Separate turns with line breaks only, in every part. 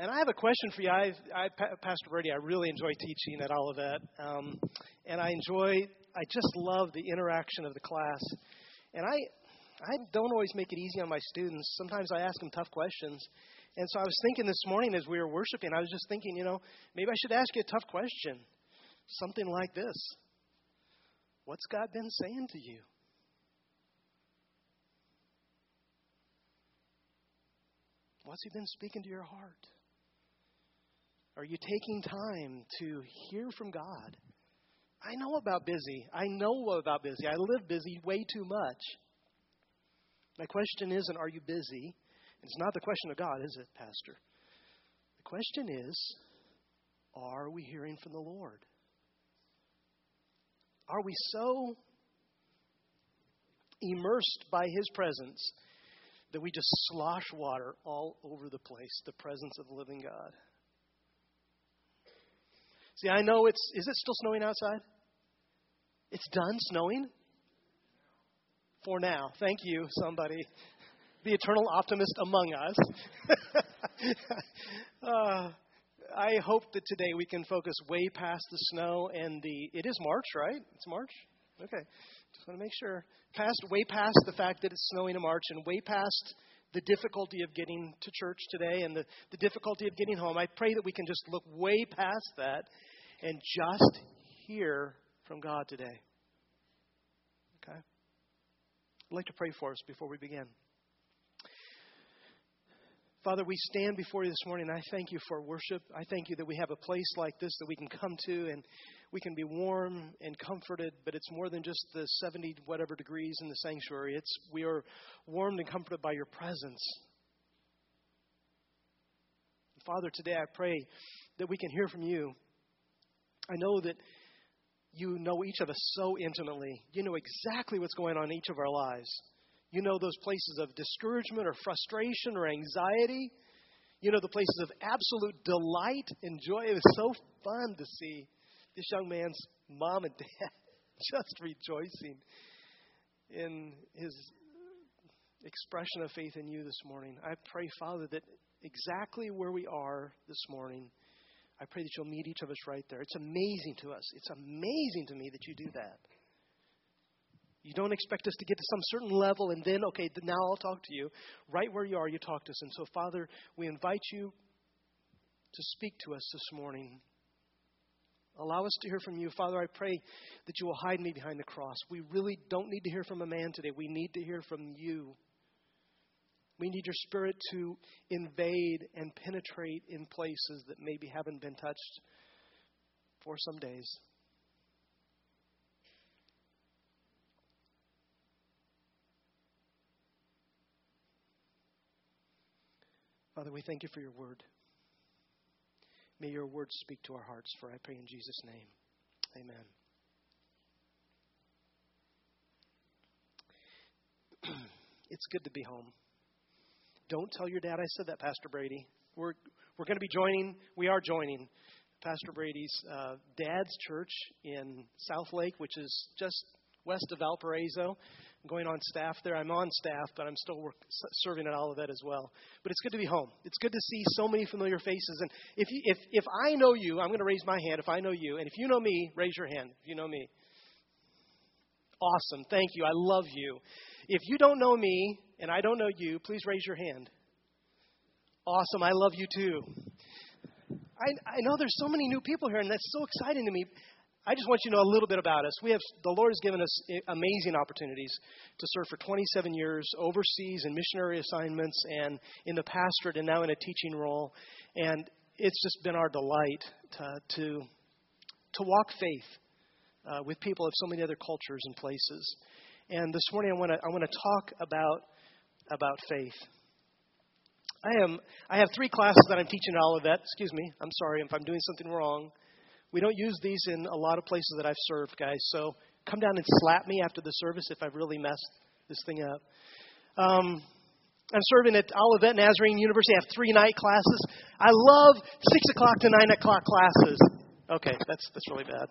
And I have a question for you. I, I Pastor Brady, I really enjoy teaching at Olivet, um, and I enjoy, I just love the interaction of the class. And I, I don't always make it easy on my students. Sometimes I ask them tough questions. And so I was thinking this morning as we were worshiping, I was just thinking, you know, maybe I should ask you a tough question. Something like this What's God been saying to you? What's He been speaking to your heart? Are you taking time to hear from God? I know about busy. I know about busy. I live busy way too much. My question isn't, are you busy? It's not the question of God, is it, Pastor? The question is, are we hearing from the Lord? Are we so immersed by His presence that we just slosh water all over the place, the presence of the living God? See, I know it's, is it still snowing outside? It's done snowing? For now. Thank you, somebody. The eternal optimist among us. uh, I hope that today we can focus way past the snow and the. It is March, right? It's March? Okay. Just want to make sure. Past, way past the fact that it's snowing in March and way past the difficulty of getting to church today and the, the difficulty of getting home. I pray that we can just look way past that and just hear from God today. Okay? I'd like to pray for us before we begin. Father, we stand before you this morning. I thank you for worship. I thank you that we have a place like this that we can come to and we can be warm and comforted, but it's more than just the 70 whatever degrees in the sanctuary. It's we are warmed and comforted by your presence. Father, today I pray that we can hear from you. I know that you know each of us so intimately. You know exactly what's going on in each of our lives. You know those places of discouragement or frustration or anxiety. You know the places of absolute delight and joy. It was so fun to see this young man's mom and dad just rejoicing in his expression of faith in you this morning. I pray, Father, that exactly where we are this morning, I pray that you'll meet each of us right there. It's amazing to us. It's amazing to me that you do that. You don't expect us to get to some certain level and then, okay, now I'll talk to you. Right where you are, you talk to us. And so, Father, we invite you to speak to us this morning. Allow us to hear from you. Father, I pray that you will hide me behind the cross. We really don't need to hear from a man today. We need to hear from you. We need your spirit to invade and penetrate in places that maybe haven't been touched for some days. Father, we thank you for your word. May your words speak to our hearts, for I pray in Jesus' name. Amen. it's good to be home. Don't tell your dad I said that, Pastor Brady. We're, we're going to be joining, we are joining Pastor Brady's uh, dad's church in South Lake, which is just west of Valparaiso. I'm going on staff there. I'm on staff, but I'm still work, serving at Olivet as well. But it's good to be home. It's good to see so many familiar faces. And if, you, if, if I know you, I'm going to raise my hand if I know you. And if you know me, raise your hand if you know me. Awesome. Thank you. I love you. If you don't know me and I don't know you, please raise your hand. Awesome. I love you too. I, I know there's so many new people here, and that's so exciting to me. I just want you to know a little bit about us. We have the Lord has given us amazing opportunities to serve for 27 years overseas in missionary assignments and in the pastorate and now in a teaching role. And it's just been our delight to to, to walk faith uh, with people of so many other cultures and places. And this morning I want to I want to talk about about faith. I am I have three classes that I'm teaching at Olivet. Excuse me. I'm sorry if I'm doing something wrong. We don't use these in a lot of places that I've served, guys. So come down and slap me after the service if I've really messed this thing up. Um, I'm serving at Olivet Nazarene University. I have three night classes. I love six o'clock to nine o'clock classes. Okay, that's that's really bad.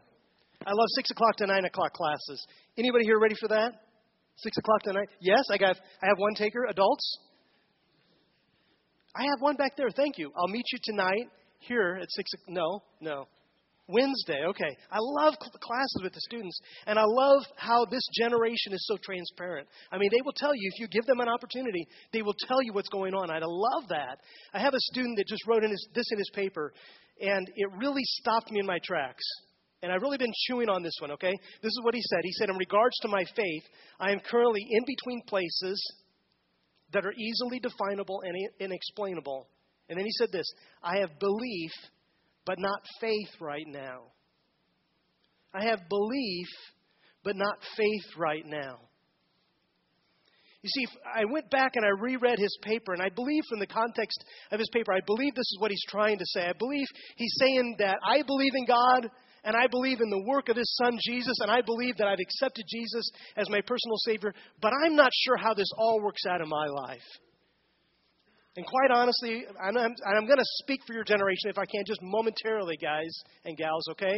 I love six o'clock to nine o'clock classes. Anybody here ready for that? Six o'clock to nine? Yes, I got. I have one taker. Adults. I have one back there. Thank you. I'll meet you tonight here at 6 No, no. Wednesday, okay. I love classes with the students, and I love how this generation is so transparent. I mean, they will tell you, if you give them an opportunity, they will tell you what's going on. I love that. I have a student that just wrote in his, this in his paper, and it really stopped me in my tracks. And I've really been chewing on this one, okay? This is what he said. He said, In regards to my faith, I am currently in between places that are easily definable and inexplainable. And then he said this I have belief, but not faith right now. I have belief, but not faith right now. You see, I went back and I reread his paper, and I believe from the context of his paper, I believe this is what he's trying to say. I believe he's saying that I believe in God, and I believe in the work of His Son Jesus, and I believe that I've accepted Jesus as my personal Savior, but I'm not sure how this all works out in my life. And quite honestly, I'm, I'm, I'm going to speak for your generation if I can, just momentarily, guys and gals, okay?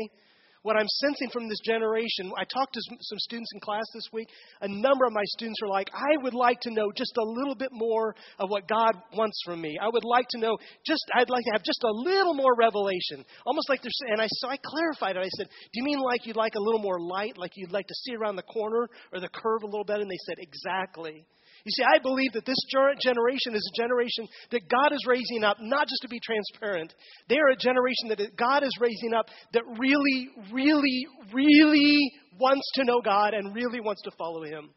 what I'm sensing from this generation, I talked to some students in class this week. A number of my students are like, I would like to know just a little bit more of what God wants from me. I would like to know just, I'd like to have just a little more revelation. Almost like they're saying, and I, so I clarified it. I said, Do you mean like you'd like a little more light, like you'd like to see around the corner or the curve a little better? And they said, Exactly. You see, I believe that this generation is a generation that God is raising up, not just to be transparent. They are a generation that God is raising up that really, really, really wants to know God and really wants to follow Him.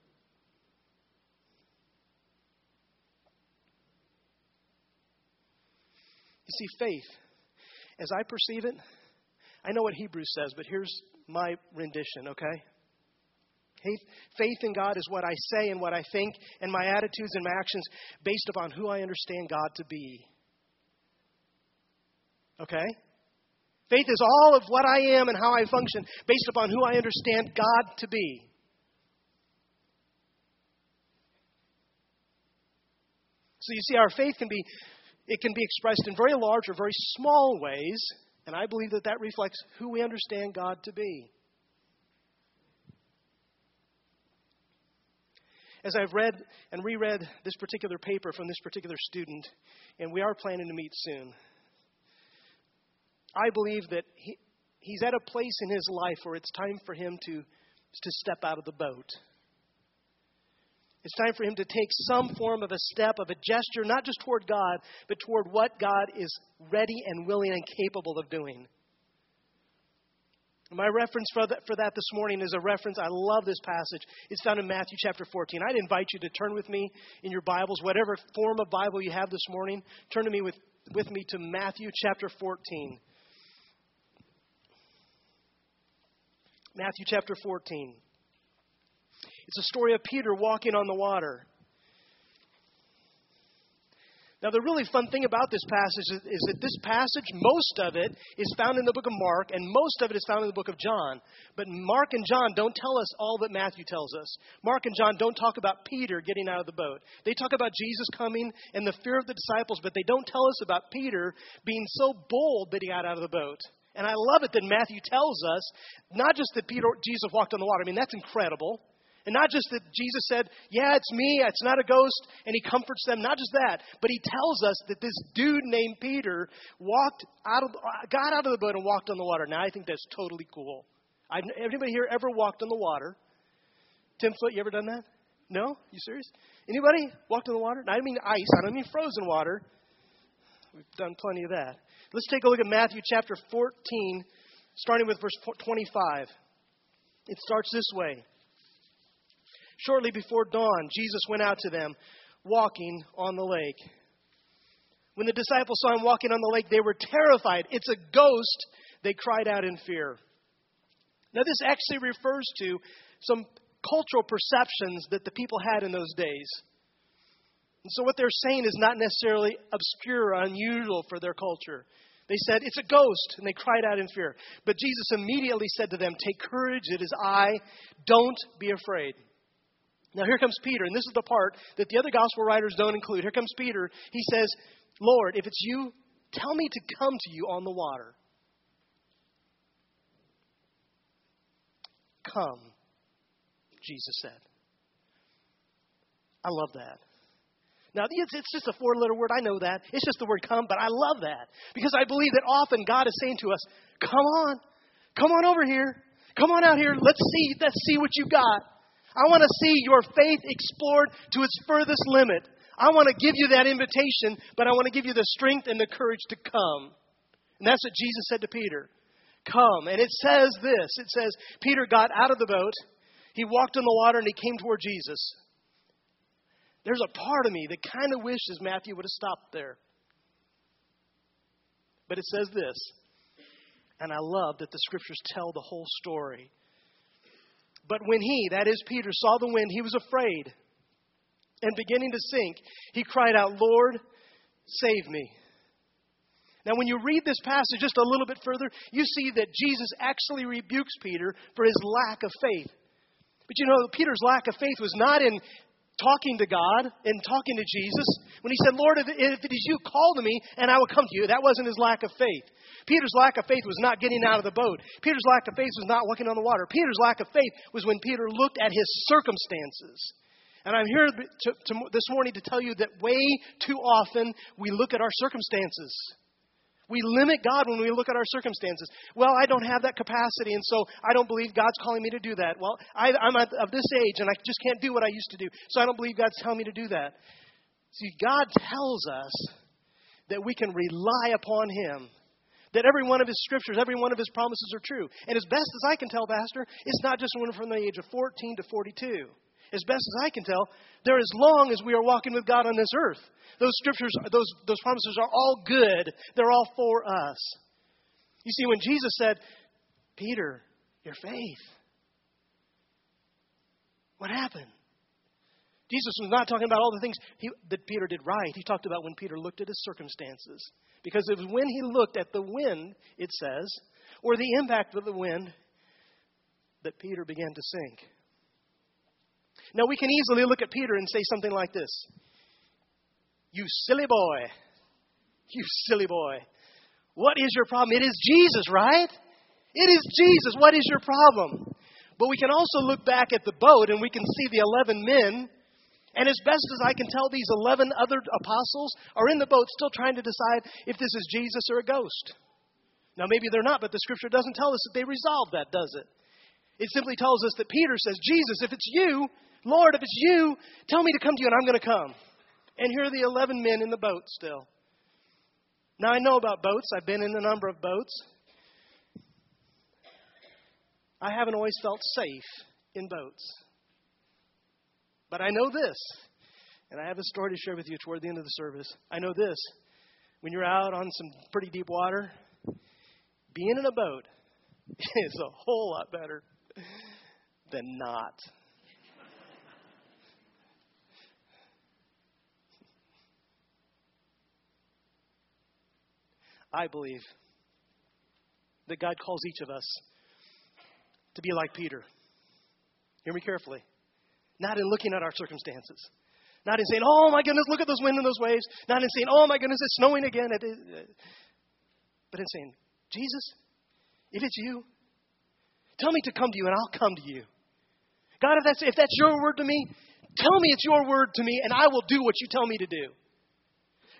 You see, faith, as I perceive it, I know what Hebrews says, but here's my rendition, okay? Faith in God is what I say and what I think, and my attitudes and my actions based upon who I understand God to be. Okay? Faith is all of what I am and how I function based upon who I understand God to be. So you see, our faith can be it can be expressed in very large or very small ways, and I believe that that reflects who we understand God to be. As I've read and reread this particular paper from this particular student, and we are planning to meet soon, I believe that he, he's at a place in his life where it's time for him to, to step out of the boat. It's time for him to take some form of a step, of a gesture, not just toward God, but toward what God is ready and willing and capable of doing. My reference for that, for that this morning is a reference. I love this passage. It's found in Matthew chapter 14. I'd invite you to turn with me in your Bibles, whatever form of Bible you have this morning, turn to me with, with me to Matthew chapter 14. Matthew chapter 14. It's a story of Peter walking on the water. Now, the really fun thing about this passage is, is, that this passage, most of it, is found in the book of Mark, and most of it is found in the book of John. But Mark and John don't tell us all that Matthew tells us. Mark and John don't talk about Peter getting out of the boat. They talk about Jesus coming and the fear of the disciples, but they don't tell us about Peter being so bold that he got out of the boat. And I love it that Matthew tells us not just that Peter, Jesus walked on the water. I mean, that's incredible. And not just that Jesus said, Yeah, it's me, it's not a ghost, and he comforts them. Not just that, but he tells us that this dude named Peter walked out of, got out of the boat and walked on the water. Now, I think that's totally cool. I've, anybody here ever walked on the water? Tim Foot, you ever done that? No? You serious? Anybody walked on the water? I don't mean ice, I don't mean frozen water. We've done plenty of that. Let's take a look at Matthew chapter 14, starting with verse 25. It starts this way. Shortly before dawn, Jesus went out to them, walking on the lake. When the disciples saw him walking on the lake, they were terrified. It's a ghost, they cried out in fear. Now, this actually refers to some cultural perceptions that the people had in those days. And so, what they're saying is not necessarily obscure or unusual for their culture. They said, It's a ghost, and they cried out in fear. But Jesus immediately said to them, Take courage, it is I. Don't be afraid. Now, here comes Peter, and this is the part that the other gospel writers don't include. Here comes Peter. He says, Lord, if it's you, tell me to come to you on the water. Come, Jesus said. I love that. Now, it's, it's just a four letter word. I know that. It's just the word come, but I love that because I believe that often God is saying to us, Come on, come on over here. Come on out here. Let's see, let's see what you've got. I want to see your faith explored to its furthest limit. I want to give you that invitation, but I want to give you the strength and the courage to come. And that's what Jesus said to Peter. Come. And it says this it says, Peter got out of the boat, he walked on the water, and he came toward Jesus. There's a part of me that kind of wishes Matthew would have stopped there. But it says this, and I love that the scriptures tell the whole story. But when he, that is Peter, saw the wind, he was afraid. And beginning to sink, he cried out, Lord, save me. Now, when you read this passage just a little bit further, you see that Jesus actually rebukes Peter for his lack of faith. But you know, Peter's lack of faith was not in talking to God and talking to Jesus. When he said, Lord, if it is you, call to me and I will come to you, that wasn't his lack of faith. Peter's lack of faith was not getting out of the boat. Peter's lack of faith was not walking on the water. Peter's lack of faith was when Peter looked at his circumstances. And I'm here to, to, this morning to tell you that way too often we look at our circumstances. We limit God when we look at our circumstances. Well, I don't have that capacity, and so I don't believe God's calling me to do that. Well, I, am of this age, and I just can't do what I used to do, so I don't believe God's telling me to do that. See, God tells us that we can rely upon Him. That every one of his scriptures, every one of his promises are true. And as best as I can tell, Pastor, it's not just one from the age of 14 to 42 as best as I can tell, they're as long as we are walking with God on this earth. Those scriptures, those, those promises are all good, they're all for us. You see, when Jesus said, Peter, your faith, what happened? Jesus was not talking about all the things he, that Peter did right. He talked about when Peter looked at his circumstances. Because it was when he looked at the wind, it says, or the impact of the wind, that Peter began to sink. Now, we can easily look at Peter and say something like this You silly boy. You silly boy. What is your problem? It is Jesus, right? It is Jesus. What is your problem? But we can also look back at the boat and we can see the 11 men. And as best as I can tell, these 11 other apostles are in the boat still trying to decide if this is Jesus or a ghost. Now, maybe they're not, but the scripture doesn't tell us that they resolved that, does it? It simply tells us that Peter says, Jesus, if it's you, Lord, if it's you, tell me to come to you and I'm going to come. And here are the 11 men in the boat still. Now, I know about boats, I've been in a number of boats. I haven't always felt safe in boats. But I know this, and I have a story to share with you toward the end of the service. I know this when you're out on some pretty deep water, being in a boat is a whole lot better than not. I believe that God calls each of us to be like Peter. Hear me carefully. Not in looking at our circumstances. Not in saying, oh my goodness, look at those wind and those waves. Not in saying, oh my goodness, it's snowing again. Uh, but in saying, Jesus, if it's you, tell me to come to you and I'll come to you. God, if that's, if that's your word to me, tell me it's your word to me and I will do what you tell me to do.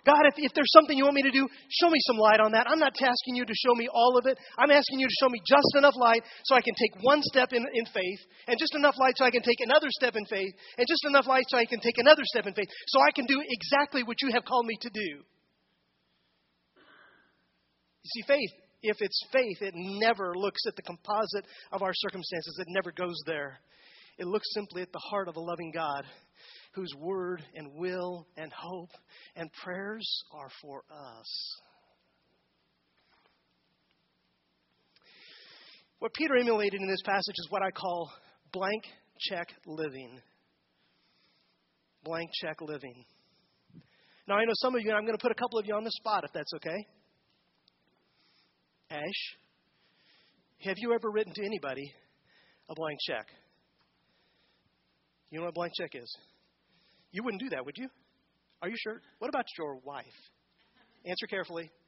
God, if, if there's something you want me to do, show me some light on that. I'm not asking you to show me all of it. I'm asking you to show me just enough light so I can take one step in, in faith, and just enough light so I can take another step in faith, and just enough light so I can take another step in faith, so I can do exactly what you have called me to do. You see, faith, if it's faith, it never looks at the composite of our circumstances, it never goes there. It looks simply at the heart of a loving God whose word and will and hope and prayers are for us. What Peter emulated in this passage is what I call blank check living. Blank check living. Now, I know some of you, I'm going to put a couple of you on the spot if that's okay. Ash, have you ever written to anybody a blank check? You know what a blank check is? You wouldn't do that, would you? Are you sure? What about your wife? Answer carefully.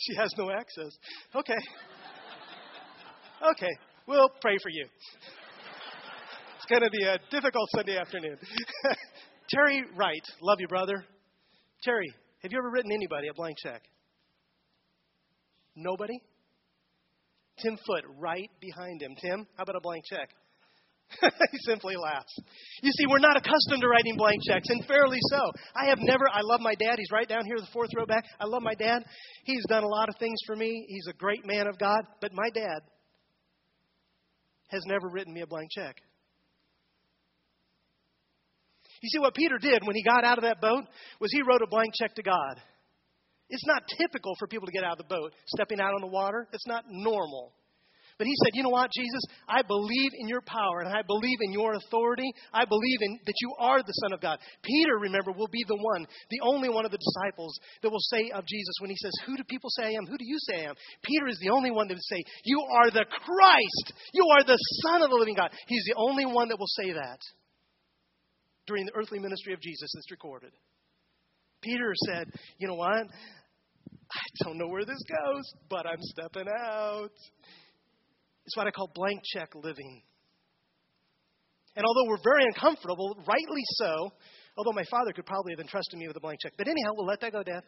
She has no access. Okay. Okay, we'll pray for you. It's going to be a difficult Sunday afternoon. Terry Wright, love you, brother. Terry, have you ever written anybody a blank check? Nobody? Tim Foot, right behind him. Tim, how about a blank check? he simply laughs. You see, we're not accustomed to writing blank checks, and fairly so. I have never, I love my dad. He's right down here, the fourth row back. I love my dad. He's done a lot of things for me. He's a great man of God, but my dad has never written me a blank check. You see, what Peter did when he got out of that boat was he wrote a blank check to God. It's not typical for people to get out of the boat, stepping out on the water. It's not normal. But he said, You know what, Jesus? I believe in your power and I believe in your authority. I believe in that you are the Son of God. Peter, remember, will be the one, the only one of the disciples that will say of Jesus when he says, Who do people say I am? Who do you say I am? Peter is the only one that would say, You are the Christ. You are the Son of the living God. He's the only one that will say that during the earthly ministry of Jesus that's recorded. Peter said, You know what? I don't know where this goes, but I'm stepping out. It's what I call blank check living. And although we're very uncomfortable, rightly so, although my father could probably have entrusted me with a blank check. But anyhow, we'll let that go, Dad.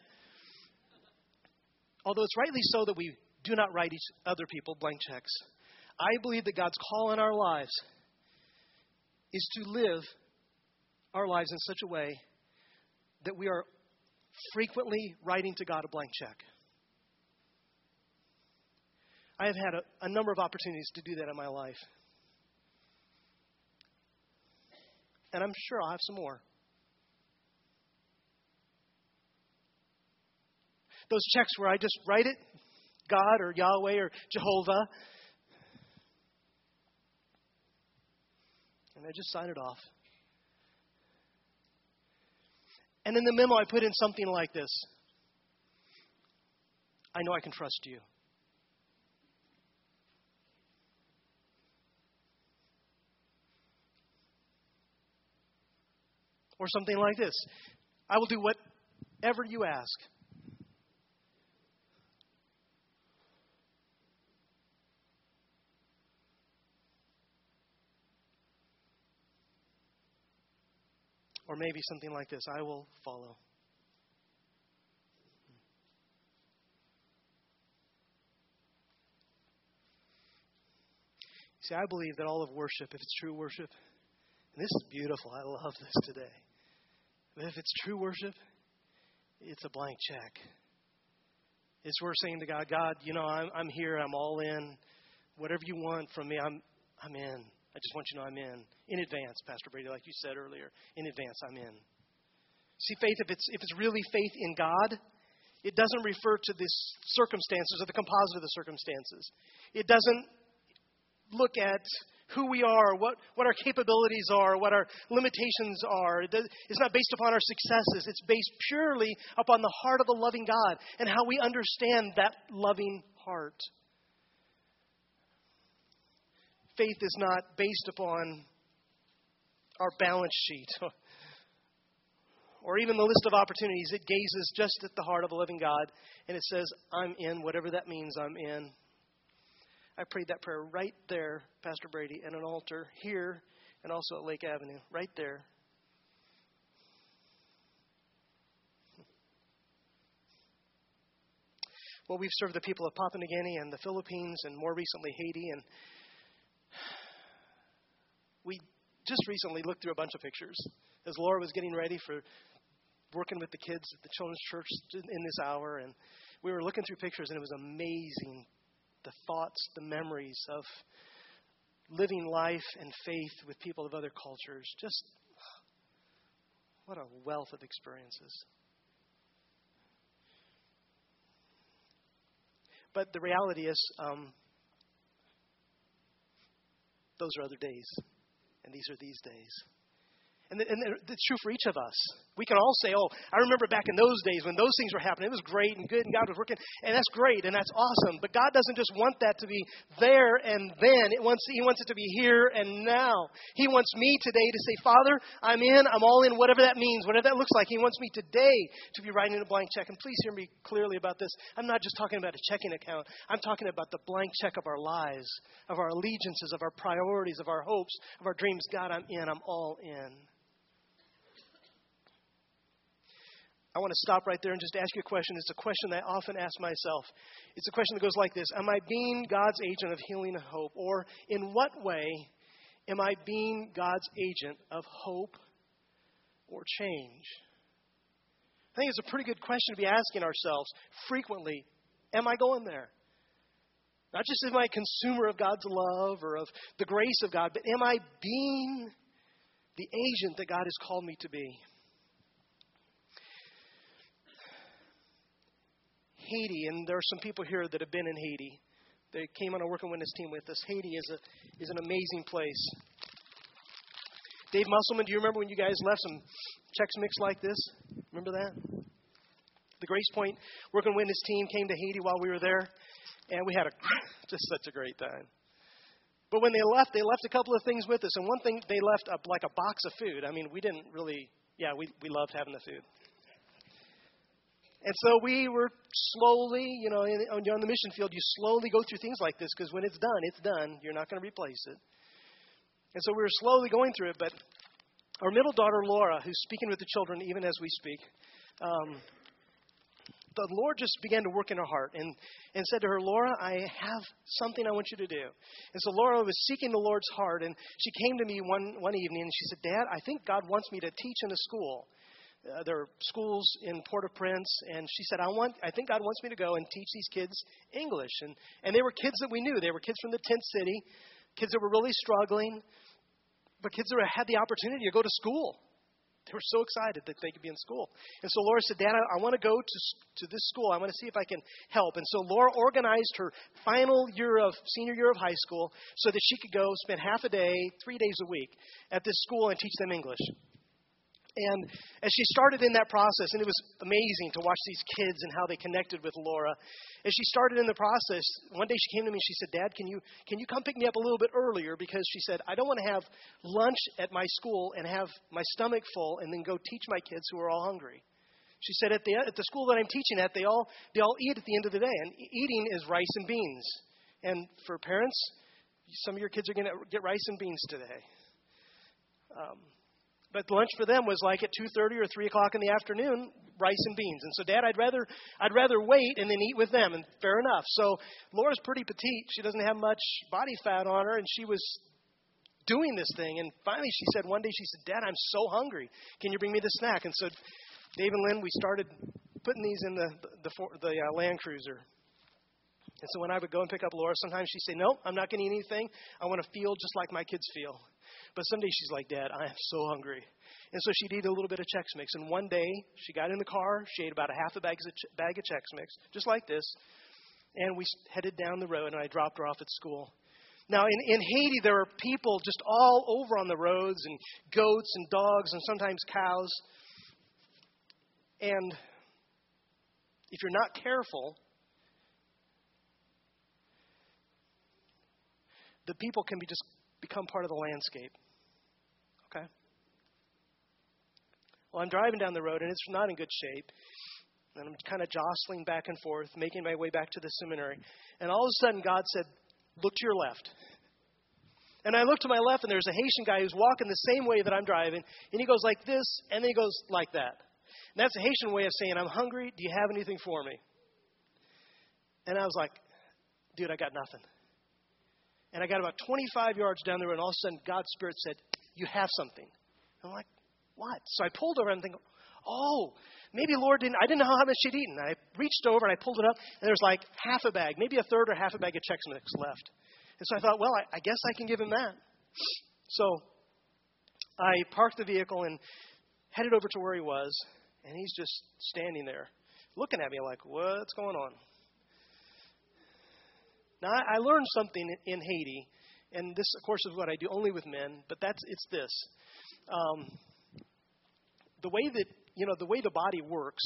Although it's rightly so that we do not write each other people blank checks, I believe that God's call in our lives is to live our lives in such a way that we are frequently writing to God a blank check. I have had a, a number of opportunities to do that in my life. And I'm sure I'll have some more. Those checks where I just write it, God or Yahweh or Jehovah, and I just sign it off. And in the memo, I put in something like this I know I can trust you. Or something like this I will do whatever you ask. Or maybe something like this I will follow. See, I believe that all of worship, if it's true worship, and this is beautiful, I love this today. But if it's true worship, it's a blank check. It's we're saying to God, God, you know, I'm, I'm here, I'm all in. Whatever you want from me, I'm, I'm in. I just want you to know I'm in. In advance, Pastor Brady, like you said earlier. In advance, I'm in. See, faith, if it's, if it's really faith in God, it doesn't refer to the circumstances or the composite of the circumstances. It doesn't look at who we are, what, what our capabilities are, what our limitations are. It's not based upon our successes. It's based purely upon the heart of a loving God and how we understand that loving heart. Faith is not based upon our balance sheet or even the list of opportunities. It gazes just at the heart of a living God and it says, I'm in, whatever that means, I'm in. I prayed that prayer right there, Pastor Brady, at an altar here and also at Lake Avenue, right there. Well, we've served the people of Papua New Guinea and the Philippines and more recently Haiti. And we just recently looked through a bunch of pictures as Laura was getting ready for working with the kids at the children's church in this hour. And we were looking through pictures, and it was amazing the thoughts, the memories of living life and faith with people of other cultures. Just what a wealth of experiences. But the reality is, um, those are other days, and these are these days. And, and it's true for each of us. We can all say, oh, I remember back in those days when those things were happening. It was great and good and God was working. And that's great and that's awesome. But God doesn't just want that to be there and then. It wants, he wants it to be here and now. He wants me today to say, Father, I'm in. I'm all in, whatever that means, whatever that looks like. He wants me today to be writing a blank check. And please hear me clearly about this. I'm not just talking about a checking account. I'm talking about the blank check of our lives, of our allegiances, of our priorities, of our hopes, of our dreams. God, I'm in. I'm all in. I want to stop right there and just ask you a question. It's a question that I often ask myself. It's a question that goes like this Am I being God's agent of healing and hope? Or in what way am I being God's agent of hope or change? I think it's a pretty good question to be asking ourselves frequently. Am I going there? Not just am I a consumer of God's love or of the grace of God, but am I being the agent that God has called me to be? Haiti, and there are some people here that have been in Haiti. They came on a working witness team with us. Haiti is, a, is an amazing place. Dave Musselman, do you remember when you guys left some Chex Mix like this? Remember that? The Grace Point working witness team came to Haiti while we were there, and we had a just such a great time. But when they left, they left a couple of things with us, and one thing they left a, like a box of food. I mean, we didn't really, yeah, we we loved having the food. And so we were slowly, you know, on the mission field, you slowly go through things like this because when it's done, it's done. You're not going to replace it. And so we were slowly going through it. But our middle daughter, Laura, who's speaking with the children even as we speak, um, the Lord just began to work in her heart and, and said to her, Laura, I have something I want you to do. And so Laura was seeking the Lord's heart, and she came to me one, one evening and she said, Dad, I think God wants me to teach in a school uh, there are schools in Port-au-Prince, and she said, "I want, I think God wants me to go and teach these kids English." And and they were kids that we knew. They were kids from the tent city, kids that were really struggling, but kids that had the opportunity to go to school. They were so excited that they could be in school. And so Laura said, Dad, I, I want to go to, to this school. I want to see if I can help. And so Laura organized her final year of, senior year of high school so that she could go spend half a day, three days a week at this school and teach them English. And as she started in that process, and it was amazing to watch these kids and how they connected with Laura. As she started in the process, one day she came to me and she said, Dad, can you, can you come pick me up a little bit earlier? Because she said, I don't want to have lunch at my school and have my stomach full and then go teach my kids who are all hungry. She said, at the, at the school that I'm teaching at, they all, they all eat at the end of the day. And eating is rice and beans. And for parents, some of your kids are going to get rice and beans today. Um, but lunch for them was like at 2:30 or 3 o'clock in the afternoon, rice and beans. And so, Dad, I'd rather I'd rather wait and then eat with them. And fair enough. So Laura's pretty petite. She doesn't have much body fat on her, and she was doing this thing. And finally, she said one day, she said, Dad, I'm so hungry. Can you bring me the snack? And so, Dave and Lynn, we started putting these in the the, the, the uh, Land Cruiser. And so when I would go and pick up Laura, sometimes she'd say, No, I'm not going to eat anything. I want to feel just like my kids feel. But some days she's like, Dad, I am so hungry. And so she'd eat a little bit of Chex Mix. And one day she got in the car, she ate about a half a bag of, bag of Chex Mix, just like this. And we headed down the road, and I dropped her off at school. Now, in, in Haiti, there are people just all over on the roads, and goats and dogs, and sometimes cows. And if you're not careful, the people can be just become part of the landscape. Okay? Well, I'm driving down the road and it's not in good shape. And I'm kind of jostling back and forth, making my way back to the seminary. And all of a sudden, God said, Look to your left. And I look to my left, and there's a Haitian guy who's walking the same way that I'm driving. And he goes like this, and then he goes like that. And that's a Haitian way of saying, I'm hungry. Do you have anything for me? And I was like, Dude, I got nothing. And I got about 25 yards down the road, and all of a sudden, God's Spirit said, You have something. I'm like, What? So I pulled over and think, Oh, maybe Lord didn't, I didn't know how much she'd eaten. I reached over and I pulled it up, and there was like half a bag, maybe a third or half a bag of Chex Mix left. And so I thought, Well, I, I guess I can give him that. So I parked the vehicle and headed over to where he was, and he's just standing there looking at me like, What's going on? Now, I, learned something in Haiti, and this, of course, is what I do only with men, but that's it's this. Um, the way that, you know, the way the body works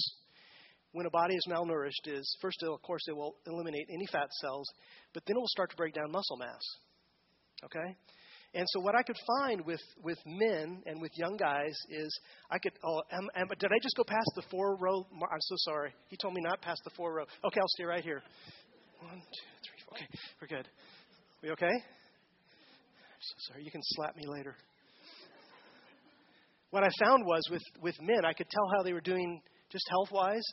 when a body is malnourished is first, of course, it will eliminate any fat cells, but then it will start to break down muscle mass. Okay? And so what I could find with, with men and with young guys is I could, oh, am, am, did I just go past the four row? I'm so sorry. He told me not past the four row. Okay, I'll stay right here. One, two, three, four. Okay, we're good. We okay? I'm so sorry. You can slap me later. What I found was with, with men, I could tell how they were doing just health wise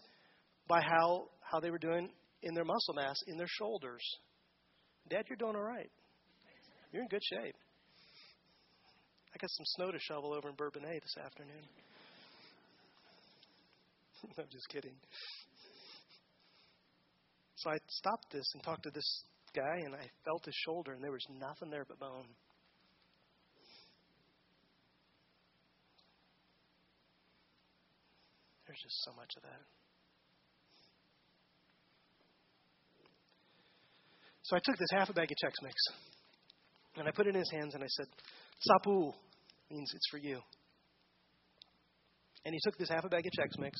by how, how they were doing in their muscle mass, in their shoulders. Dad, you're doing all right. You're in good shape. I got some snow to shovel over in Bourbonnais this afternoon. I'm just kidding. So I stopped this and talked to this guy, and I felt his shoulder, and there was nothing there but bone. There's just so much of that. So I took this half a bag of Chex Mix, and I put it in his hands, and I said, Sapu means it's for you. And he took this half a bag of Chex Mix,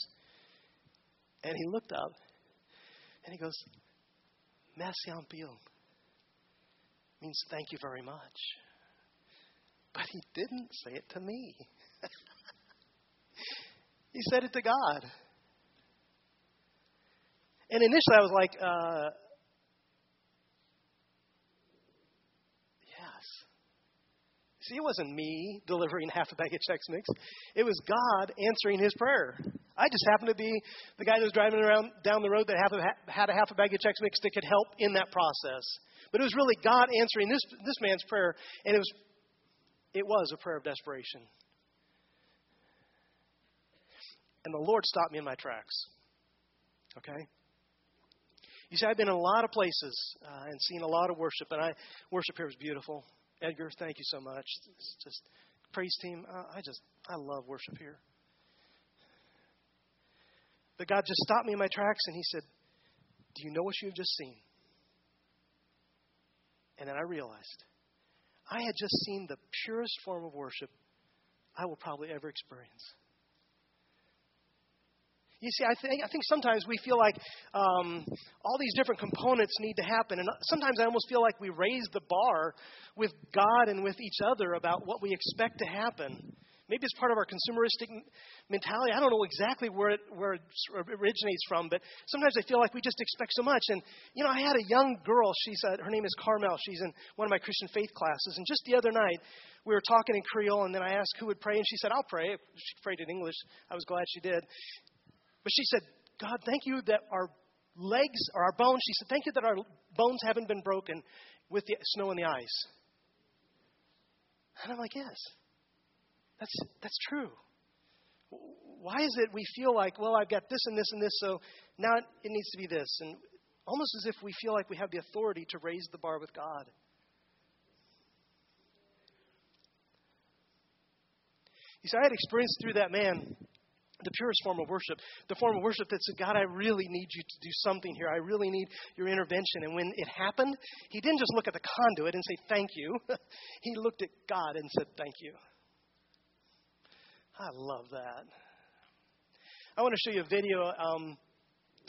and he looked up, and he goes, Merci un. Means thank you very much. But he didn't say it to me. He said it to God. And initially I was like, uh, See, it wasn't me delivering half a bag of Chex Mix. It was God answering his prayer. I just happened to be the guy that was driving around down the road that had a half a bag of Chex Mix that could help in that process. But it was really God answering this, this man's prayer, and it was, it was a prayer of desperation. And the Lord stopped me in my tracks. Okay? You see, I've been in a lot of places uh, and seen a lot of worship, and I worship here was beautiful. Edgar, thank you so much. It's just praise team. I just I love worship here. But God just stopped me in my tracks and He said, "Do you know what you have just seen?" And then I realized I had just seen the purest form of worship I will probably ever experience. You see, I think, I think sometimes we feel like um, all these different components need to happen. And sometimes I almost feel like we raise the bar with God and with each other about what we expect to happen. Maybe it's part of our consumeristic mentality. I don't know exactly where it, where it originates from, but sometimes I feel like we just expect so much. And, you know, I had a young girl. She's, uh, her name is Carmel. She's in one of my Christian faith classes. And just the other night, we were talking in Creole, and then I asked who would pray, and she said, I'll pray. She prayed in English. I was glad she did. But she said, God, thank you that our legs or our bones, she said, thank you that our bones haven't been broken with the snow and the ice. And I'm like, yes, that's, that's true. Why is it we feel like, well, I've got this and this and this, so now it needs to be this? And almost as if we feel like we have the authority to raise the bar with God. You see, I had experienced through that man the purest form of worship, the form of worship that said, God, I really need you to do something here. I really need your intervention. And when it happened, he didn't just look at the conduit and say, Thank you. he looked at God and said, Thank you. I love that. I want to show you a video, um,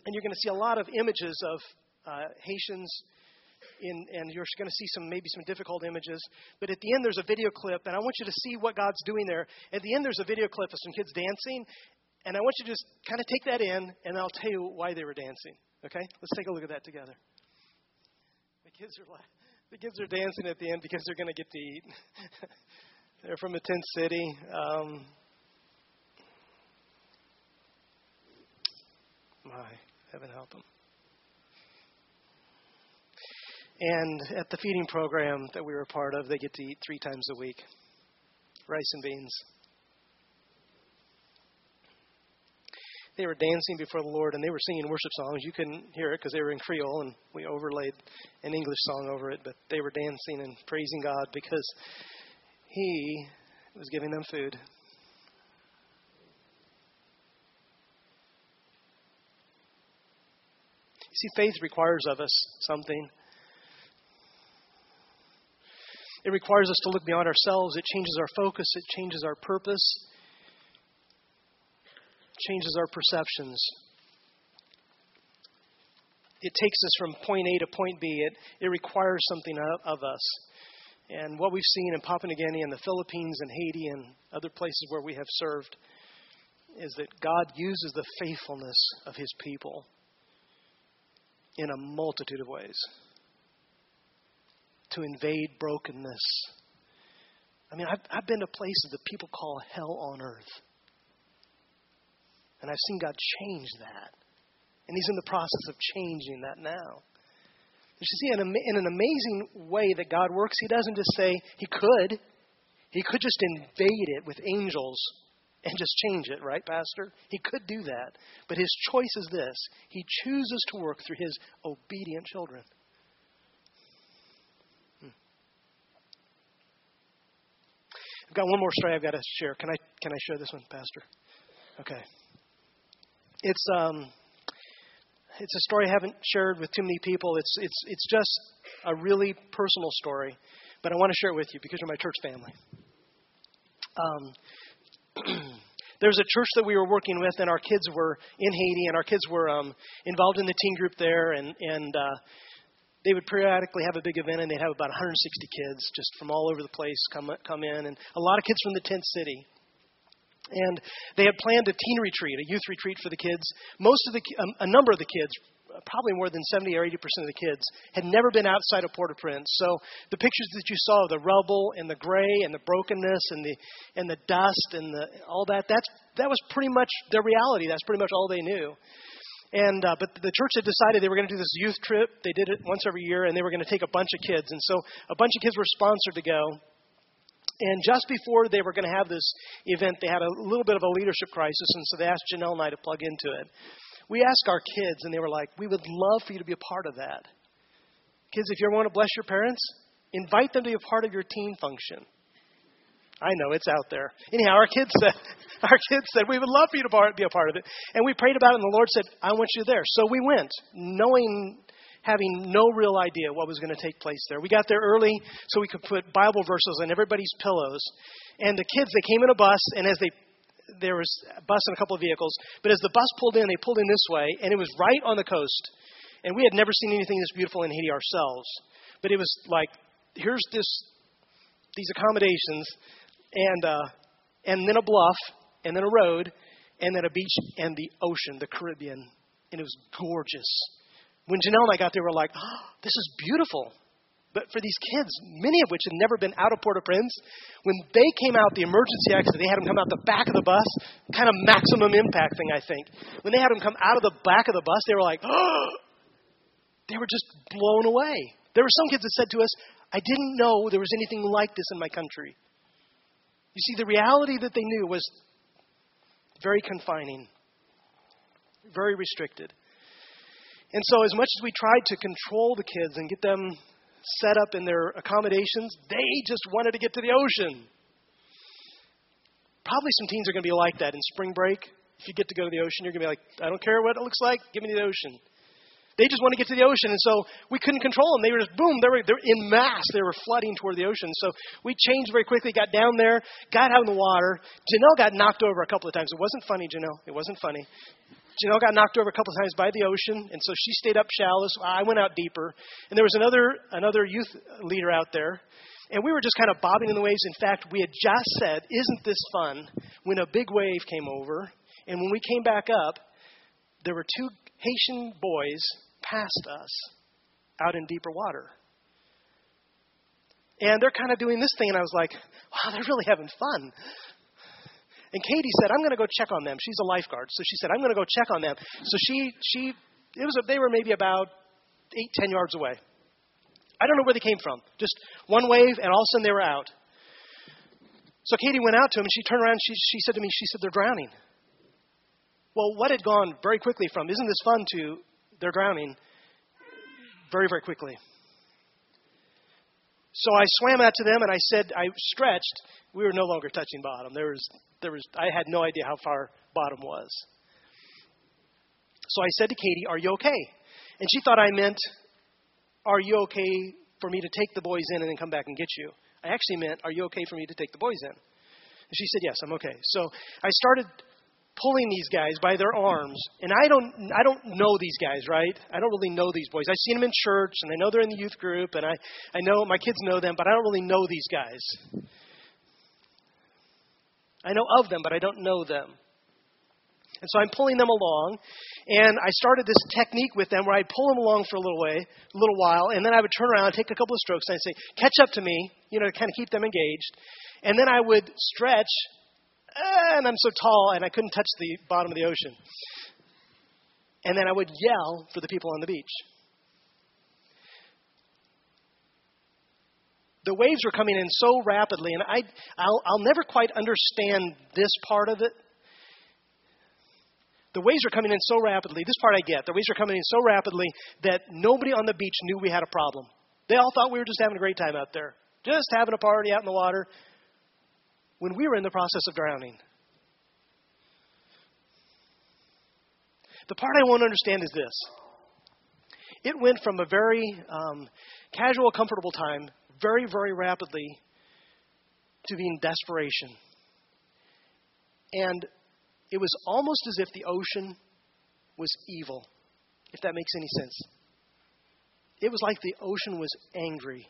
and you're going to see a lot of images of uh, Haitians. In, and you're going to see some maybe some difficult images. But at the end, there's a video clip, and I want you to see what God's doing there. At the end, there's a video clip of some kids dancing, and I want you to just kind of take that in, and I'll tell you why they were dancing. Okay? Let's take a look at that together. The kids are the kids are dancing at the end because they're going to get to eat. they're from a tent city. Um, my heaven help them. And at the feeding program that we were part of, they get to eat three times a week rice and beans. They were dancing before the Lord and they were singing worship songs. You couldn't hear it because they were in Creole and we overlaid an English song over it, but they were dancing and praising God because He was giving them food. You see, faith requires of us something. It requires us to look beyond ourselves. It changes our focus. It changes our purpose. Changes our perceptions. It takes us from point A to point B. It, it requires something of, us. And what we've seen in Papua New Guinea and the Philippines and Haiti and other places where we have served is that God uses the faithfulness of his people in a multitude of ways to invade brokenness. I mean, I've, I've been to places that people call hell on earth. And I've seen God change that. And He's in the process of changing that now. You see, in, an amazing way that God works, He doesn't just say, He could. He could just invade it with angels and just change it, right, Pastor? He could do that. But His choice is this He chooses to work through His obedient children. Hmm. I've got one more story I've got to share. Can I can I share this one, Pastor? Okay. It's um it's a story I haven't shared with too many people. It's it's it's just a really personal story, but I want to share it with you because you're my church family. Um, there's a church that we were working with, and our kids were in Haiti, and our kids were um, involved in the teen group there, and and uh, they would periodically have a big event, and they'd have about 160 kids just from all over the place come come in, and a lot of kids from the tent city. And they had planned a teen retreat, a youth retreat for the kids. Most of the, um, a number of the kids, probably more than 70 or 80 percent of the kids, had never been outside of Port-au-Prince. So the pictures that you saw of the rubble and the gray and the brokenness and the and the dust and the, all that, that's that was pretty much their reality. That's pretty much all they knew. And uh, but the church had decided they were going to do this youth trip. They did it once every year, and they were going to take a bunch of kids. And so a bunch of kids were sponsored to go. And just before they were going to have this event, they had a little bit of a leadership crisis, and so they asked Janelle and I to plug into it. We asked our kids, and they were like, "We would love for you to be a part of that." Kids, if you ever want to bless your parents, invite them to be a part of your team function. I know it's out there. Anyhow, our kids said, our kids said we would love for you to be a part of it, and we prayed about it, and the Lord said, "I want you there." So we went, knowing, having no real idea what was going to take place there. We got there early so we could put Bible verses on everybody's pillows, and the kids they came in a bus, and as they there was a bus and a couple of vehicles, but as the bus pulled in, they pulled in this way, and it was right on the coast, and we had never seen anything this beautiful in Haiti ourselves, but it was like here's this these accommodations and uh, and then a bluff, and then a road, and then a beach and the ocean, the Caribbean, and it was gorgeous. When Janelle and I got there, we were like, oh, "This is beautiful." But for these kids, many of which had never been out of Port-au-Prince, when they came out the emergency exit, they had them come out the back of the bus, kind of maximum impact thing, I think. When they had them come out of the back of the bus, they were like, oh, they were just blown away. There were some kids that said to us, I didn't know there was anything like this in my country. You see, the reality that they knew was very confining, very restricted. And so, as much as we tried to control the kids and get them set up in their accommodations, they just wanted to get to the ocean. Probably some teens are going to be like that in spring break. If you get to go to the ocean, you're going to be like, I don't care what it looks like, give me the ocean. They just want to get to the ocean, and so we couldn't control them. They were just boom, they were, they were in mass. They were flooding toward the ocean. So we changed very quickly, got down there, got out in the water. Janelle got knocked over a couple of times. It wasn't funny, Janelle. It wasn't funny. Janelle got knocked over a couple times by the ocean, and so she stayed up shallow. So I went out deeper, and there was another another youth leader out there, and we were just kind of bobbing in the waves. In fact, we had just said, "Isn't this fun?" When a big wave came over, and when we came back up, there were two Haitian boys past us out in deeper water. And they're kind of doing this thing, and I was like, wow, they're really having fun. And Katie said, I'm going to go check on them. She's a lifeguard. So she said, I'm going to go check on them. So she, she, it was, they were maybe about eight, ten yards away. I don't know where they came from. Just one wave, and all of a sudden they were out. So Katie went out to them, and she turned around, and she, she said to me, she said, they're drowning. Well, what had gone very quickly from, isn't this fun, to they're drowning very, very quickly. So I swam out to them and I said, I stretched. We were no longer touching bottom. There was, there was, I had no idea how far bottom was. So I said to Katie, Are you okay? And she thought I meant, Are you okay for me to take the boys in and then come back and get you? I actually meant, Are you okay for me to take the boys in? And she said, Yes, I'm okay. So I started pulling these guys by their arms, and I don't, I don't know these guys, right? I don't really know these boys. I've seen them in church, and I know they're in the youth group, and I, I know my kids know them, but I don't really know these guys. I know of them, but I don't know them. And so I'm pulling them along, and I started this technique with them where I'd pull them along for a little way, a little while, and then I would turn around, take a couple of strokes, and I'd say, "Catch up to me," you know, to kind of keep them engaged. And then I would stretch, and I'm so tall, and I couldn't touch the bottom of the ocean. And then I would yell for the people on the beach. the waves were coming in so rapidly, and I, I'll, I'll never quite understand this part of it. The waves are coming in so rapidly. This part I get. The waves are coming in so rapidly that nobody on the beach knew we had a problem. They all thought we were just having a great time out there, just having a party out in the water, when we were in the process of drowning. The part I won't understand is this it went from a very um, casual, comfortable time very, very rapidly to being desperation. And it was almost as if the ocean was evil, if that makes any sense. It was like the ocean was angry.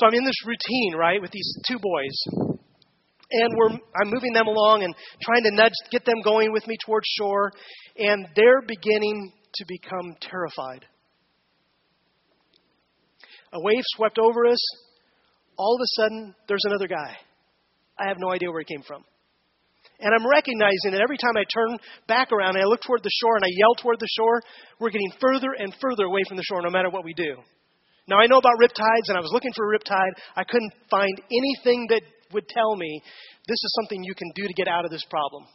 So I'm in this routine, right, with these two boys. And we're, I'm moving them along and trying to nudge, get them going with me towards shore. And they're beginning to become terrified. A wave swept over us. All of a sudden, there's another guy. I have no idea where he came from. And I'm recognizing that every time I turn back around and I look toward the shore and I yell toward the shore, we're getting further and further away from the shore no matter what we do. Now, I know about riptides, and I was looking for a riptide. I couldn't find anything that would tell me this is something you can do to get out of this problem.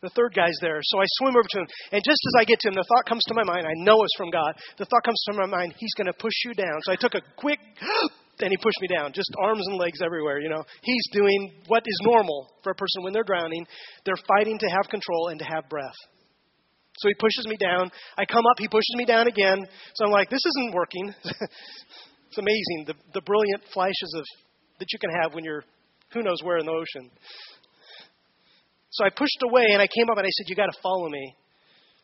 The third guy's there. So I swim over to him. And just as I get to him, the thought comes to my mind. I know it's from God. The thought comes to my mind, he's going to push you down. So I took a quick, and he pushed me down. Just arms and legs everywhere, you know. He's doing what is normal for a person when they're drowning. They're fighting to have control and to have breath. So he pushes me down. I come up, he pushes me down again. So I'm like, this isn't working. it's amazing the, the brilliant flashes of that you can have when you're who knows where in the ocean. So I pushed away and I came up and I said, You got to follow me.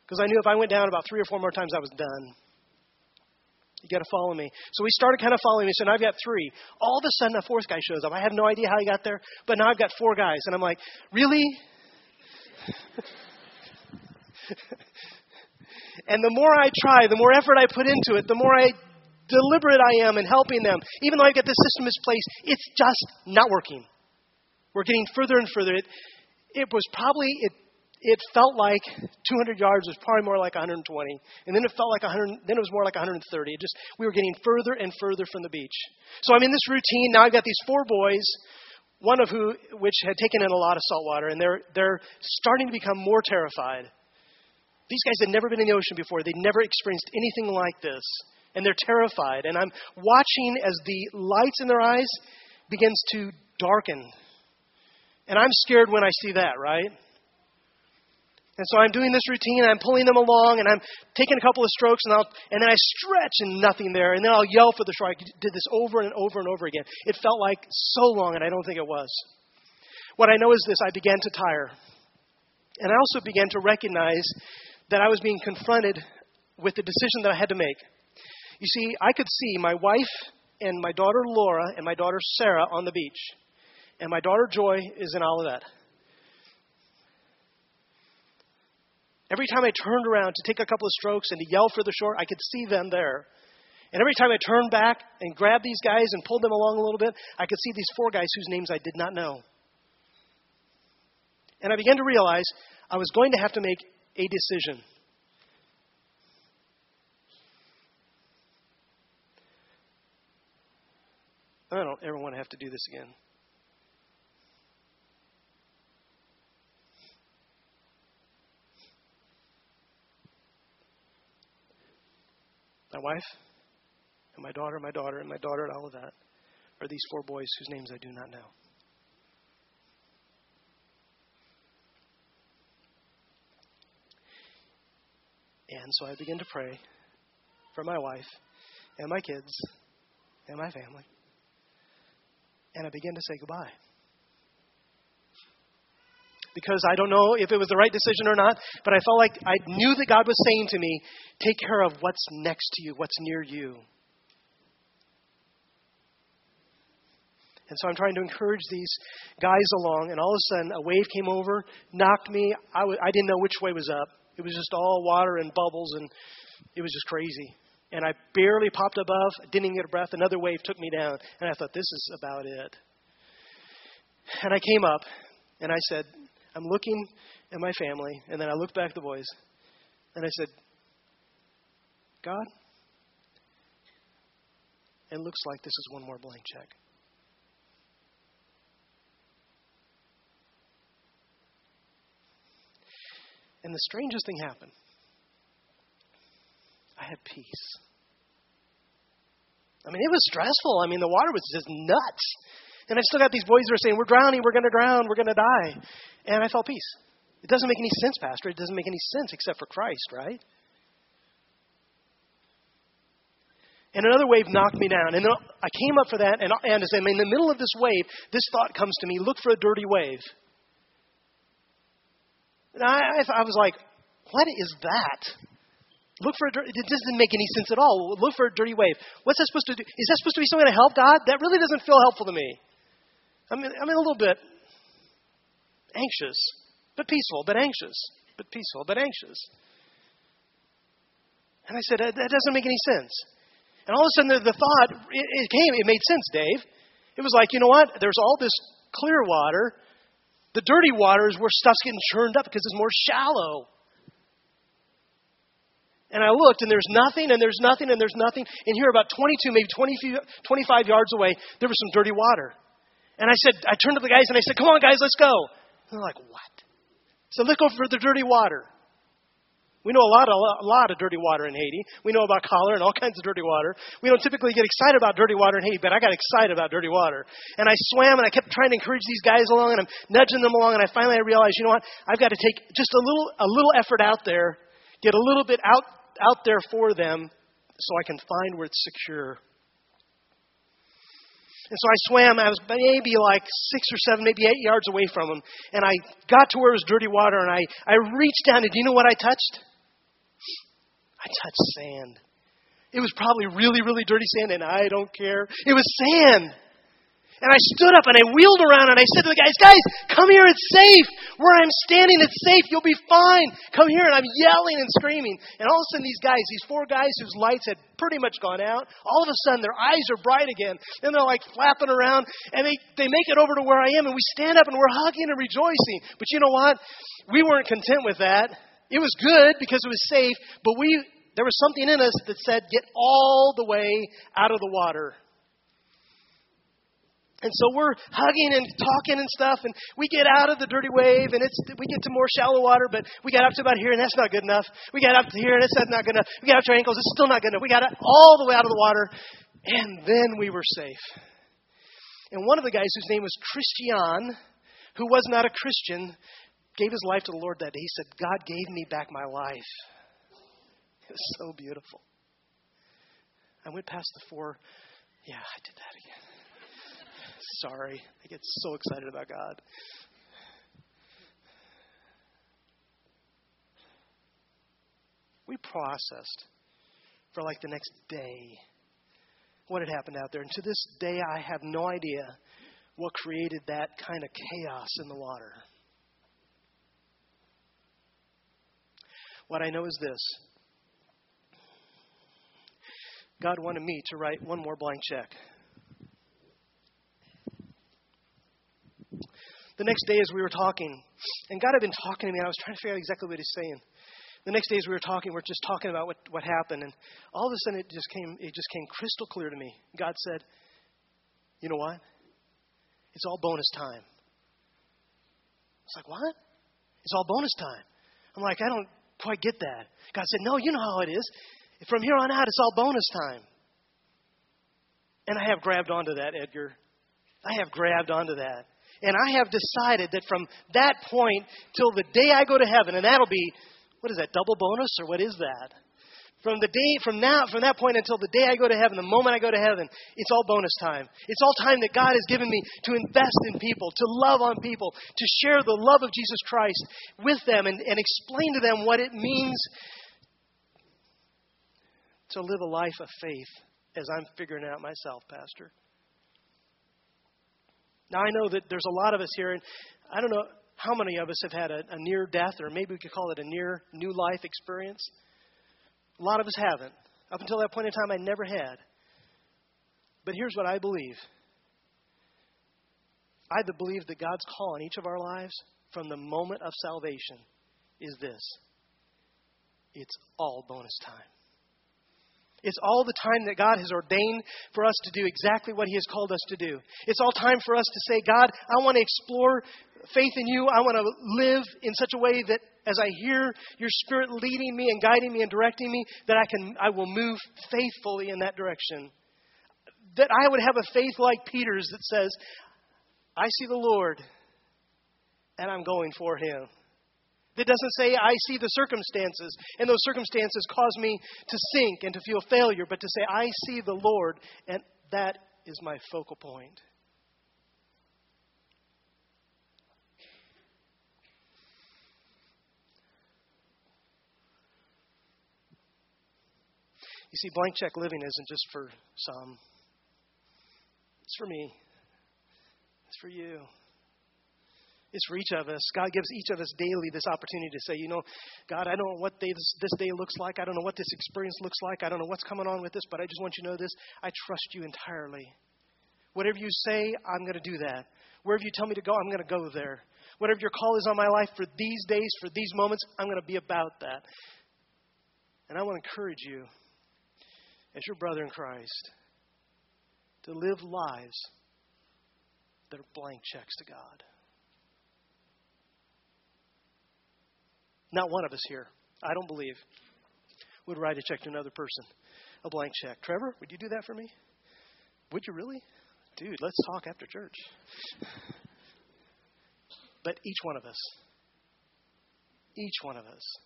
Because I knew if I went down about three or four more times, I was done. You got to follow me. So we started kind of following me. So now I've got three. All of a sudden, a fourth guy shows up. I have no idea how he got there, but now I've got four guys. And I'm like, Really? and the more I try, the more effort I put into it, the more I deliberate I am in helping them. Even though I've got the system in place, it's just not working. We're getting further and further. It, it was probably, it, it felt like 200 yards was probably more like 120. And then it felt like 100, then it was more like 130. It just, we were getting further and further from the beach. So I'm in this routine. Now I've got these four boys, one of who, which had taken in a lot of salt water, and they're, they're starting to become more terrified. These guys had never been in the ocean before. They'd never experienced anything like this. And they're terrified. And I'm watching as the lights in their eyes begins to darken and I'm scared when I see that, right? And so I'm doing this routine, I'm pulling them along, and I'm taking a couple of strokes, and, I'll, and then I stretch, and nothing there. And then I'll yell for the shore. I did this over and over and over again. It felt like so long, and I don't think it was. What I know is this I began to tire. And I also began to recognize that I was being confronted with the decision that I had to make. You see, I could see my wife and my daughter Laura and my daughter Sarah on the beach. And my daughter Joy is in Olivet. Every time I turned around to take a couple of strokes and to yell for the shore, I could see them there. And every time I turned back and grabbed these guys and pulled them along a little bit, I could see these four guys whose names I did not know. And I began to realize I was going to have to make a decision. I don't ever want to have to do this again. My wife, and my daughter, my daughter, and my daughter, and all of that are these four boys whose names I do not know. And so I begin to pray for my wife and my kids and my family. And I began to say goodbye. Because I don't know if it was the right decision or not, but I felt like I knew that God was saying to me, take care of what's next to you, what's near you. And so I'm trying to encourage these guys along, and all of a sudden a wave came over, knocked me. I w- I didn't know which way was up. It was just all water and bubbles, and it was just crazy. And I barely popped above, didn't even get a breath. Another wave took me down, and I thought, this is about it. And I came up, and I said, I'm looking at my family, and then I looked back at the boys, and I said, God, it looks like this is one more blank check. And the strangest thing happened. I had peace. I mean, it was stressful. I mean, the water was just nuts. And I still got these boys who are saying, We're drowning, we're going to drown, we're going to die. And I felt peace. It doesn't make any sense, Pastor. It doesn't make any sense except for Christ, right? And another wave knocked me down. And uh, I came up for that, and, and as I'm in the middle of this wave, this thought comes to me look for a dirty wave. And I, I was like, what is that? Look for a dirty, it doesn't make any sense at all. Look for a dirty wave. What's that supposed to do? Is that supposed to be something to help God? That really doesn't feel helpful to me. I'm, I'm a little bit anxious, but peaceful, but anxious, but peaceful, but anxious. And I said, that doesn't make any sense. And all of a sudden, the, the thought, it, it came, it made sense, Dave. It was like, you know what? There's all this clear water the dirty water is where stuff's getting churned up because it's more shallow. And I looked, and there's nothing, and there's nothing, and there's nothing. And here, about 22, maybe 20, 25 yards away, there was some dirty water. And I said, I turned to the guys and I said, Come on, guys, let's go. And they're like, What? So let's go for the dirty water. We know a lot, a lot of dirty water in Haiti. We know about cholera and all kinds of dirty water. We don't typically get excited about dirty water in Haiti, but I got excited about dirty water. And I swam and I kept trying to encourage these guys along and I'm nudging them along and I finally I realized, you know what? I've got to take just a little a little effort out there, get a little bit out out there for them so I can find where it's secure. And so I swam. I was maybe like six or seven, maybe eight yards away from them. And I got to where it was dirty water, and I, I reached down, and do you know what I touched? Touched sand. It was probably really, really dirty sand, and I don't care. It was sand. And I stood up and I wheeled around and I said to the guys, Guys, come here, it's safe. Where I'm standing, it's safe. You'll be fine. Come here. And I'm yelling and screaming. And all of a sudden, these guys, these four guys whose lights had pretty much gone out, all of a sudden their eyes are bright again. And they're like flapping around. And they, they make it over to where I am. And we stand up and we're hugging and rejoicing. But you know what? We weren't content with that. It was good because it was safe, but we there was something in us that said, get all the way out of the water. And so we're hugging and talking and stuff, and we get out of the dirty wave, and it's we get to more shallow water, but we got up to about here, and that's not good enough. We got up to here, and that's not good enough. We got up to our ankles, it's still not good enough. We got all the way out of the water, and then we were safe. And one of the guys whose name was Christian, who was not a Christian, gave his life to the Lord that day. He said, God gave me back my life. Was so beautiful. I went past the four. Yeah, I did that again. Sorry. I get so excited about God. We processed for like the next day what had happened out there. And to this day, I have no idea what created that kind of chaos in the water. What I know is this God wanted me to write one more blank check. The next day, as we were talking, and God had been talking to me, I was trying to figure out exactly what He's saying. The next day, as we were talking, we we're just talking about what, what happened, and all of a sudden, it just came it just came crystal clear to me. God said, "You know what? It's all bonus time." It's like what? It's all bonus time. I'm like, I don't quite get that. God said, No, you know how it is. From here on out, it's all bonus time. And I have grabbed onto that, Edgar. I have grabbed onto that. And I have decided that from that point till the day I go to heaven, and that'll be, what is that, double bonus or what is that? From the day, from now, from that point until the day I go to heaven, the moment I go to heaven, it's all bonus time. It's all time that God has given me to invest in people, to love on people, to share the love of Jesus Christ with them and, and explain to them what it means to live a life of faith as I'm figuring out myself, Pastor. Now, I know that there's a lot of us here, and I don't know how many of us have had a, a near death, or maybe we could call it a near new life experience. A lot of us haven't. Up until that point in time, I never had. But here's what I believe I believe that God's call on each of our lives from the moment of salvation is this it's all bonus time. It's all the time that God has ordained for us to do exactly what He has called us to do. It's all time for us to say, God, I want to explore faith in you. I want to live in such a way that as I hear your Spirit leading me and guiding me and directing me, that I can I will move faithfully in that direction. That I would have a faith like Peter's that says, I see the Lord and I'm going for him. That doesn't say, I see the circumstances, and those circumstances cause me to sink and to feel failure, but to say, I see the Lord, and that is my focal point. You see, blank check living isn't just for some, it's for me, it's for you. It's for each of us. God gives each of us daily this opportunity to say, you know, God, I don't know what day this, this day looks like. I don't know what this experience looks like. I don't know what's coming on with this, but I just want you to know this. I trust you entirely. Whatever you say, I'm going to do that. Wherever you tell me to go, I'm going to go there. Whatever your call is on my life for these days, for these moments, I'm going to be about that. And I want to encourage you, as your brother in Christ, to live lives that are blank checks to God. Not one of us here, I don't believe, would write a check to another person, a blank check. Trevor, would you do that for me? Would you really? Dude, let's talk after church. But each one of us, each one of us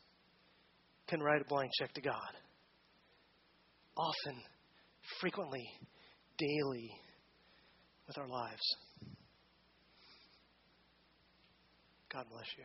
can write a blank check to God. Often, frequently, daily, with our lives. God bless you.